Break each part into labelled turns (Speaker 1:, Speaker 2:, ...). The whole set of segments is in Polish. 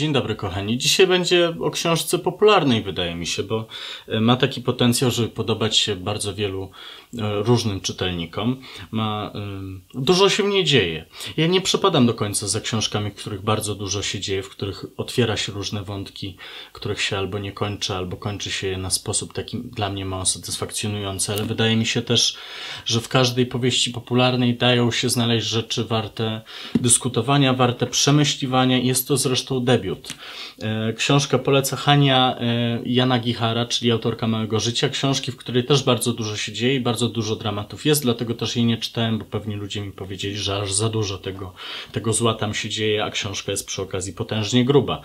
Speaker 1: Dzień dobry, kochani. Dzisiaj będzie o książce popularnej, wydaje mi się, bo e, ma taki potencjał, żeby podobać się bardzo wielu e, różnym czytelnikom. Ma, y, dużo się w niej dzieje. Ja nie przepadam do końca za książkami, w których bardzo dużo się dzieje, w których otwiera się różne wątki, których się albo nie kończy, albo kończy się je na sposób taki dla mnie mało satysfakcjonujący, ale wydaje mi się też, że w każdej powieści popularnej dają się znaleźć rzeczy warte dyskutowania, warte przemyśliwania. Jest to zresztą debiut debiut. E, książkę poleca Hania e, Jana Gichara, czyli autorka Małego Życia, książki, w której też bardzo dużo się dzieje i bardzo dużo dramatów jest, dlatego też jej nie czytałem, bo pewnie ludzie mi powiedzieli, że aż za dużo tego, tego zła tam się dzieje, a książka jest przy okazji potężnie gruba.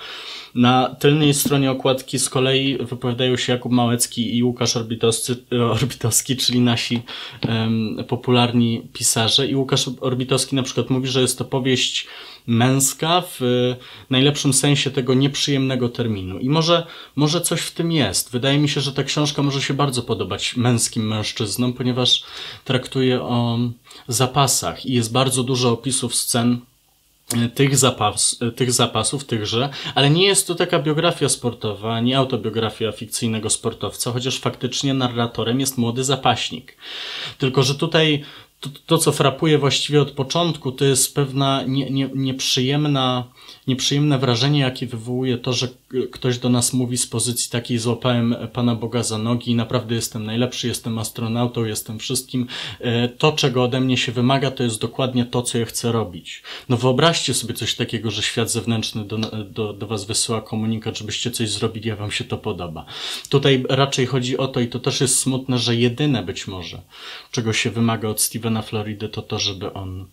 Speaker 1: Na tylnej stronie okładki z kolei wypowiadają się Jakub Małecki i Łukasz Orbitowski, czyli nasi um, popularni pisarze. I Łukasz Orbitowski na przykład mówi, że jest to powieść męska w najlepszym sensie tego nieprzyjemnego terminu. I może, może coś w tym jest. Wydaje mi się, że ta książka może się bardzo podobać męskim mężczyznom, ponieważ traktuje o zapasach i jest bardzo dużo opisów scen tych, zapas, tych zapasów, tychże, ale nie jest to taka biografia sportowa, nie autobiografia fikcyjnego sportowca, chociaż faktycznie narratorem jest młody zapaśnik. Tylko, że tutaj to, to, co frapuje właściwie od początku, to jest pewna nie, nie, nieprzyjemna, nieprzyjemne wrażenie, jakie wywołuje to, że ktoś do nas mówi z pozycji takiej złapałem Pana Boga za nogi i naprawdę jestem najlepszy, jestem astronautą, jestem wszystkim. E, to, czego ode mnie się wymaga, to jest dokładnie to, co ja chcę robić. No wyobraźcie sobie coś takiego, że świat zewnętrzny do, do, do Was wysyła komunikat, żebyście coś zrobili, a Wam się to podoba. Tutaj raczej chodzi o to i to też jest smutne, że jedyne być może, czego się wymaga od Stevena na Floridę, to to, żeby on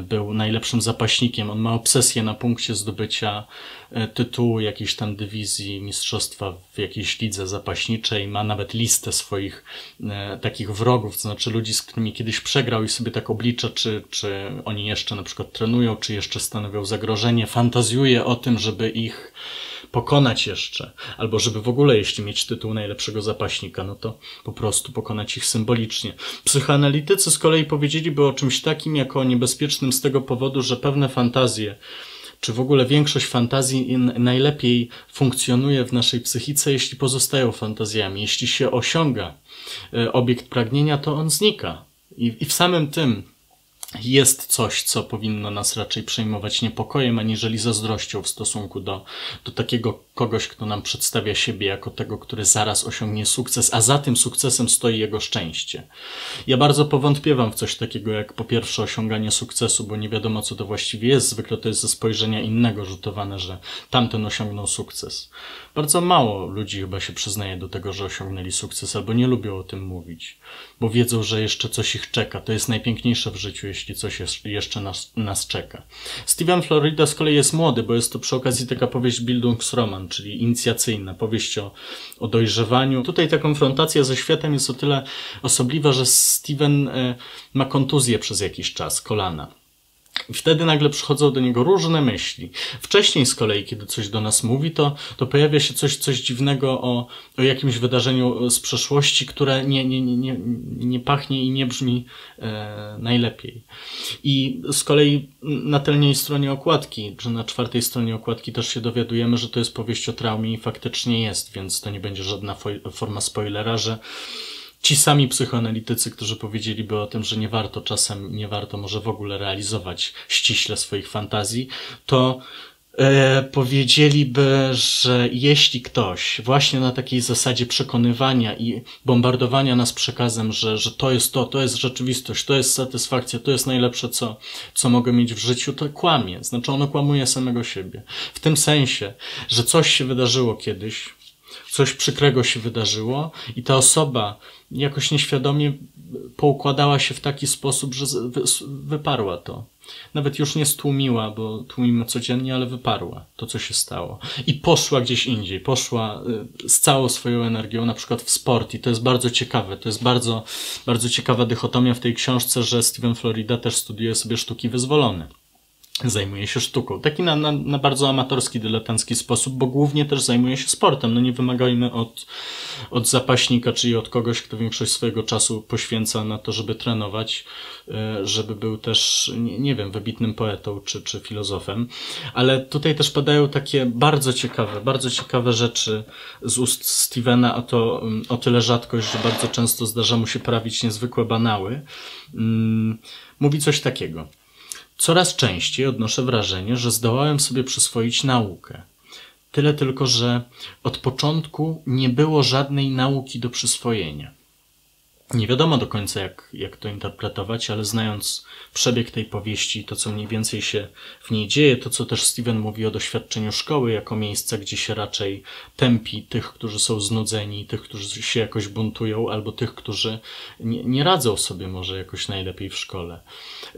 Speaker 1: był najlepszym zapaśnikiem. On ma obsesję na punkcie zdobycia e, tytułu jakiejś tam dywizji mistrzostwa w jakiejś lidze zapaśniczej. Ma nawet listę swoich e, takich wrogów, to znaczy ludzi, z którymi kiedyś przegrał i sobie tak oblicza, czy, czy oni jeszcze na przykład trenują, czy jeszcze stanowią zagrożenie. Fantazjuje o tym, żeby ich pokonać jeszcze, albo żeby w ogóle, jeśli mieć tytuł najlepszego zapaśnika, no to po prostu pokonać ich symbolicznie. Psychoanalitycy z kolei powiedzieliby o czymś takim jako o niebezpiecznym z tego powodu, że pewne fantazje, czy w ogóle większość fantazji najlepiej funkcjonuje w naszej psychice, jeśli pozostają fantazjami. Jeśli się osiąga e, obiekt pragnienia, to on znika. I, i w samym tym jest coś, co powinno nas raczej przejmować niepokojem, aniżeli zazdrością w stosunku do, do takiego kogoś, kto nam przedstawia siebie jako tego, który zaraz osiągnie sukces, a za tym sukcesem stoi jego szczęście. Ja bardzo powątpiewam w coś takiego jak po pierwsze osiąganie sukcesu, bo nie wiadomo, co to właściwie jest. Zwykle to jest ze spojrzenia innego rzutowane, że tamten osiągnął sukces. Bardzo mało ludzi chyba się przyznaje do tego, że osiągnęli sukces, albo nie lubią o tym mówić, bo wiedzą, że jeszcze coś ich czeka. To jest najpiękniejsze w życiu, jeśli coś jeszcze nas, nas czeka. Steven Florida z kolei jest młody, bo jest to przy okazji taka powieść Bildungsroman, czyli inicjacyjna, powieść o, o dojrzewaniu. Tutaj ta konfrontacja ze światem jest o tyle osobliwa, że Steven e, ma kontuzję przez jakiś czas, kolana. Wtedy nagle przychodzą do niego różne myśli. Wcześniej z kolei, kiedy coś do nas mówi, to, to pojawia się coś, coś dziwnego o, o jakimś wydarzeniu z przeszłości, które nie, nie, nie, nie, nie pachnie i nie brzmi e, najlepiej. I z kolei na tylnej stronie okładki, czy na czwartej stronie okładki też się dowiadujemy, że to jest powieść o traumie i faktycznie jest, więc to nie będzie żadna forma spoilera, że ci sami psychoanalitycy, którzy powiedzieliby o tym, że nie warto czasem, nie warto może w ogóle realizować ściśle swoich fantazji, to e, powiedzieliby, że jeśli ktoś właśnie na takiej zasadzie przekonywania i bombardowania nas przekazem, że, że to jest to, to jest rzeczywistość, to jest satysfakcja, to jest najlepsze, co, co mogę mieć w życiu, to kłamie. Znaczy ono kłamuje samego siebie. W tym sensie, że coś się wydarzyło kiedyś, coś przykrego się wydarzyło i ta osoba jakoś nieświadomie poukładała się w taki sposób, że wyparła to. Nawet już nie stłumiła, bo tłumimy codziennie, ale wyparła to, co się stało. I poszła gdzieś indziej. Poszła y, z całą swoją energią, na przykład w sport. I to jest bardzo ciekawe. To jest bardzo, bardzo ciekawa dychotomia w tej książce, że Steven Florida też studiuje sobie sztuki wyzwolone. Zajmuje się sztuką. Taki na, na, na, bardzo amatorski, dyletancki sposób, bo głównie też zajmuje się sportem. No nie wymagajmy od, od zapaśnika, czyli od kogoś, kto większość swojego czasu poświęca na to, żeby trenować, e, żeby był też, nie, nie wiem, wybitnym poetą czy, czy filozofem. Ale tutaj też padają takie bardzo ciekawe, bardzo ciekawe rzeczy z ust Stevena, a to mm, o tyle rzadkość, że bardzo często zdarza mu się prawić niezwykłe banały. Mm, mówi coś takiego. Coraz częściej odnoszę wrażenie, że zdołałem sobie przyswoić naukę. Tyle tylko, że od początku nie było żadnej nauki do przyswojenia. Nie wiadomo do końca, jak, jak to interpretować, ale znając przebieg tej powieści, to co mniej więcej się w niej dzieje, to co też Steven mówi o doświadczeniu szkoły jako miejsca, gdzie się raczej tępi tych, którzy są znudzeni, tych, którzy się jakoś buntują, albo tych, którzy nie, nie radzą sobie może jakoś najlepiej w szkole.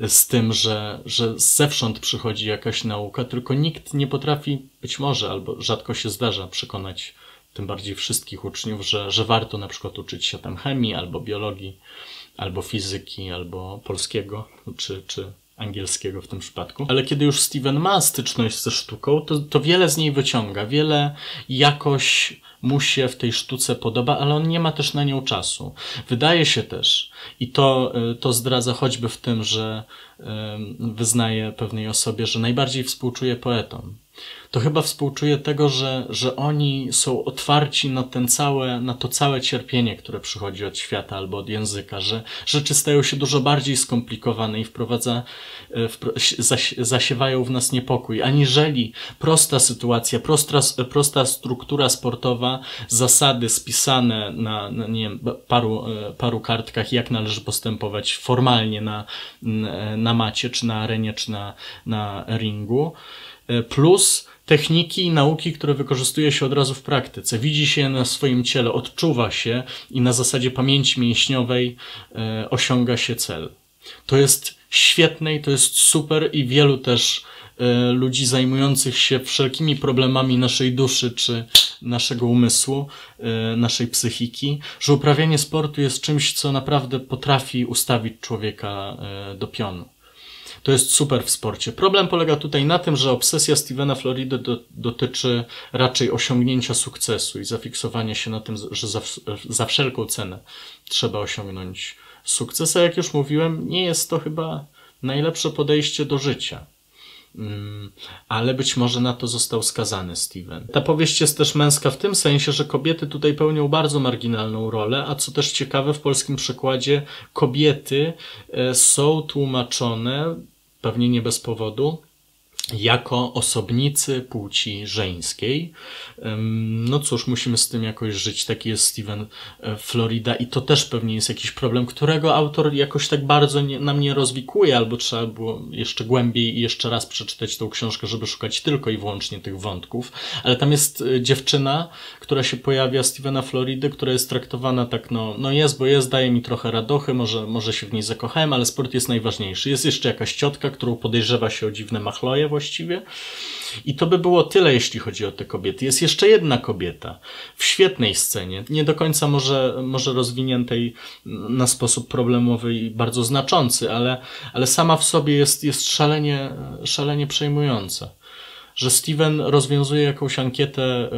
Speaker 1: Z tym, że, że zewsząd przychodzi jakaś nauka, tylko nikt nie potrafi, być może, albo rzadko się zdarza przekonać tym bardziej wszystkich uczniów, że, że warto na przykład uczyć się tam chemii, albo biologii, albo fizyki, albo polskiego, czy, czy angielskiego w tym przypadku. Ale kiedy już Steven ma styczność ze sztuką, to, to wiele z niej wyciąga, wiele jakoś mu się w tej sztuce podoba, ale on nie ma też na nią czasu. Wydaje się też, i to, y, to zdradza choćby w tym, że wyznaje pewnej osobie, że najbardziej współczuje poetom to chyba współczuję tego, że, że oni są otwarci na, ten całe, na to całe cierpienie, które przychodzi od świata albo od języka, że rzeczy stają się dużo bardziej skomplikowane i wprowadza, e, wpro, zasiewają w nas niepokój, aniżeli prosta sytuacja, prosta, prosta struktura sportowa, zasady spisane na, na nie wiem, paru, e, paru kartkach, jak należy postępować formalnie na, na macie, czy na arenie, czy na, na ringu, e, plus techniki i nauki, które wykorzystuje się od razu w praktyce. Widzi się na swoim ciele, odczuwa się i na zasadzie pamięci mięśniowej e, osiąga się cel. To jest świetne i to jest super i wielu też e, ludzi zajmujących się wszelkimi problemami naszej duszy czy naszego umysłu, e, naszej psychiki, że uprawianie sportu jest czymś, co naprawdę potrafi ustawić człowieka e, do pionu. To jest super w sporcie. Problem polega tutaj na tym, że obsesja Stevena Floridy do, dotyczy raczej osiągnięcia sukcesu i zafiksowania się na tym, że za, za wszelką cenę trzeba osiągnąć sukces. A jak już mówiłem, nie jest to chyba najlepsze podejście do życia. Mm, ale być może na to został skazany Steven. Ta powieść jest też męska w tym sensie, że kobiety tutaj pełnią bardzo marginalną rolę, a co też ciekawe, w polskim przekładzie kobiety e, są tłumaczone pewnie nie bez powodu, jako osobnicy płci żeńskiej. No cóż, musimy z tym jakoś żyć. Taki jest Steven e, Florida i to też pewnie jest jakiś problem, którego autor jakoś tak bardzo nie, nam nie rozwikuje, albo trzeba było jeszcze głębiej i jeszcze raz przeczytać tą książkę, żeby szukać tylko i wyłącznie tych wątków. Ale tam jest e, dziewczyna, która się pojawia, Stevena Floridy, która jest traktowana tak, no, no jest, bo jest, daje mi trochę radochy, może, może się w niej zakochałem, ale sport jest najważniejszy. Jest jeszcze jakaś ciotka, którą podejrzewa się o dziwne machloje właściwie. I to by było tyle, jeśli chodzi o te kobiety. Jest jeszcze jedna kobieta w świetnej scenie, nie do końca może, może rozwiniętej na sposób problemowy i bardzo znaczący, ale, ale sama w sobie jest, jest szalenie, szalenie przejmująca że Steven rozwiązuje jakąś ankietę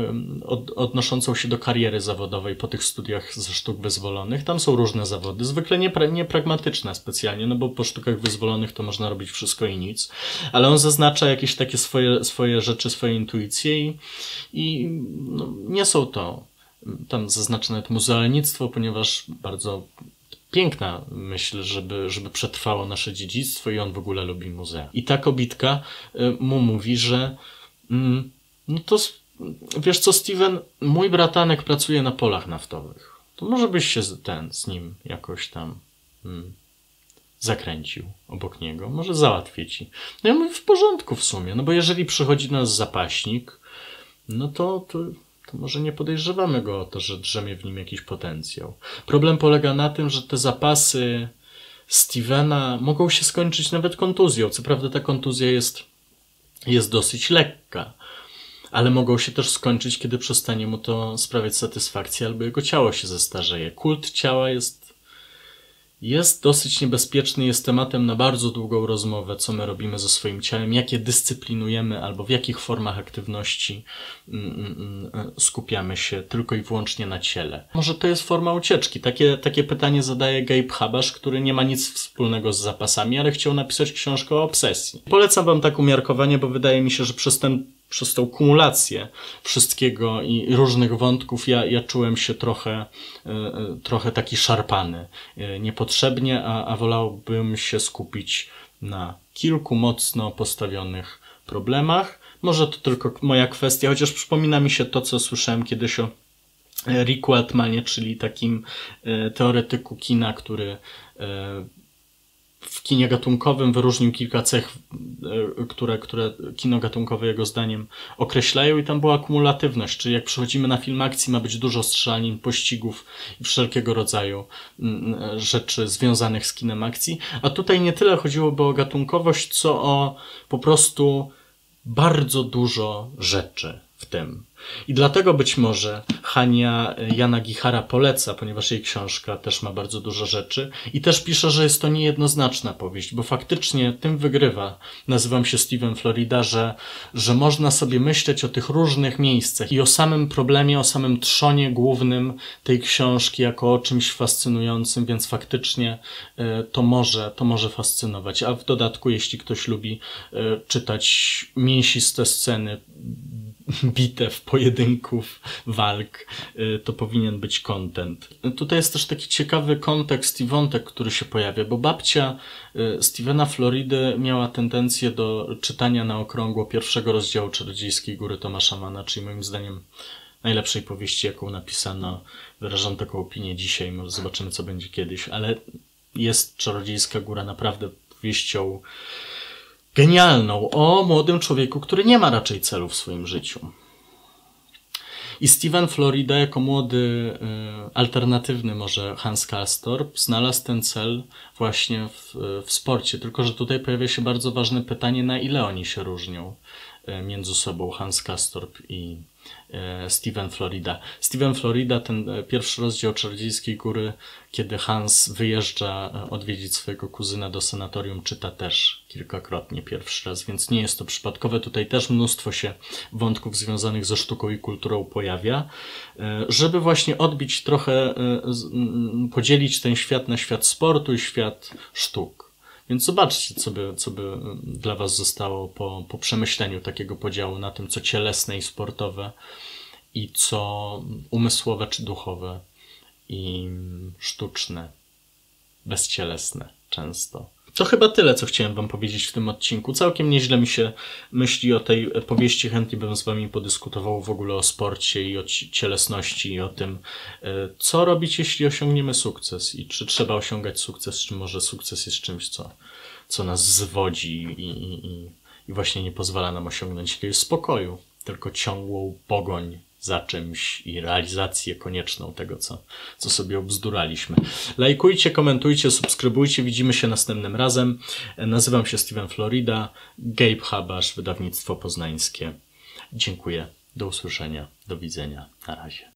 Speaker 1: od, odnoszącą się do kariery zawodowej po tych studiach ze sztuk wyzwolonych. Tam są różne zawody, zwykle niepragmatyczne specjalnie, no bo po sztukach wyzwolonych to można robić wszystko i nic, ale on zaznacza jakieś takie swoje, swoje rzeczy, swoje intuicje i, i no, nie są to tam zaznacza nawet muzealnictwo, ponieważ bardzo piękna myśl, żeby, żeby przetrwało nasze dziedzictwo i on w ogóle lubi muzea. I ta kobitka y, mu mówi, że mm, no to wiesz co, Steven, mój bratanek pracuje na polach naftowych. To może byś się ten z nim jakoś tam mm, zakręcił obok niego. Może załatwię ci. No ja mówię, w porządku w sumie, no bo jeżeli przychodzi nas zapaśnik, no to, to to może nie podejrzewamy go o to, że drzemie w nim jakiś potencjał. Problem polega na tym, że te zapasy Stevena mogą się skończyć nawet kontuzją. Co prawda ta kontuzja jest, jest dosyć lekka, ale mogą się też skończyć, kiedy przestanie mu to sprawiać satysfakcję, albo jego ciało się zestarzeje. Kult ciała jest jest dosyć niebezpieczny, jest tematem na bardzo długą rozmowę, co my robimy ze swoim ciałem, jakie dyscyplinujemy albo w jakich formach aktywności mm, mm, mm, skupiamy się tylko i wyłącznie na ciele. Może to jest forma ucieczki. Takie, takie pytanie zadaje Gabe Habasz, który nie ma nic wspólnego z zapasami, ale chciał napisać książkę o obsesji. Polecam wam tak umiarkowanie, bo wydaje mi się, że przez ten przez tą kumulację wszystkiego i różnych wątków ja, ja czułem się trochę, e, e, trochę taki szarpany e, niepotrzebnie, a, a wolałbym się skupić na kilku mocno postawionych problemach. Może to tylko moja kwestia, chociaż przypomina mi się to, co słyszałem kiedyś o Ricku Altmanie, czyli takim teoretyku kina, który w kinie gatunkowym wyróżnił kilka cech, e, które, które kino gatunkowe jego zdaniem określają i tam była kumulatywność, czyli jak przychodzimy na film akcji ma być dużo strzelanin, pościgów i wszelkiego rodzaju mm, rzeczy związanych z kinem akcji, a tutaj nie tyle chodziłoby o gatunkowość, co o po prostu bardzo dużo rzeczy w tym. I dlatego być może Hania Jana Gichara poleca, ponieważ jej książka też ma bardzo dużo rzeczy i też pisze, że jest to niejednoznaczna powieść, bo faktycznie tym wygrywa. Nazywam się Steven Florida, że, że można sobie myśleć o tych różnych miejscach i o samym problemie, o samym trzonie głównym tej książki jako o czymś fascynującym, więc faktycznie e, to może, to może fascynować. A w dodatku, jeśli ktoś lubi e, czytać mięsiste sceny, bitew, pojedynków, walk, y, to powinien być content. Tutaj jest też taki ciekawy kontekst i wątek, który się pojawia, bo babcia y, Stevena Floridy miała tendencję do czytania na okrągło pierwszego rozdziału Czarodziejskiej Góry Tomasza Mana, czyli moim zdaniem najlepszej powieści, jaką napisano. Wyrażam taką opinię dzisiaj, może zobaczymy, co będzie kiedyś, ale jest Czarodziejska Góra naprawdę powieścią genialną o młodym człowieku, który nie ma raczej celu w swoim życiu. I Steven Florida jako młody, y, alternatywny może Hans Kastorp znalazł ten cel właśnie w, w sporcie. Tylko, że tutaj pojawia się bardzo ważne pytanie, na ile oni się różnią y, między sobą Hans Kastorp i E, Steven Florida. Steven Florida, ten e, pierwszy rozdział Czarodziejskiej Góry, kiedy Hans wyjeżdża e, odwiedzić swojego kuzyna do sanatorium, czyta też kilkakrotnie pierwszy raz, więc nie jest to przypadkowe. Tutaj też mnóstwo się wątków związanych ze sztuką i kulturą pojawia, żeby właśnie odbić trochę, podzielić ten świat na świat sportu i świat sztuk. Więc zobaczcie, co by, co by dla Was zostało po, po przemyśleniu takiego podziału na tym, co cielesne i sportowe i co umysłowe czy duchowe i sztuczne, bezcielesne często. To chyba tyle, co chciałem Wam powiedzieć w tym odcinku. Całkiem nieźle mi się myśli o tej powieści. Chętnie bym z Wami podyskutował w ogóle o sporcie i o cielesności i o tym, e, co robić, jeśli osiągniemy sukces i czy trzeba osiągać sukces, czy może sukces jest czymś, co, co nas zwodzi i, i, i właśnie nie pozwala nam osiągnąć jakiegoś spokoju, tylko ciągłą pogoń za czymś i realizację konieczną tego, co, co sobie obzduraliśmy. Lajkujcie, komentujcie, subskrybujcie. Widzimy się następnym razem. Nazywam się Steven Florida, Gabe Habasz, wydawnictwo poznańskie. Dziękuję. Do usłyszenia. Do widzenia. Na razie.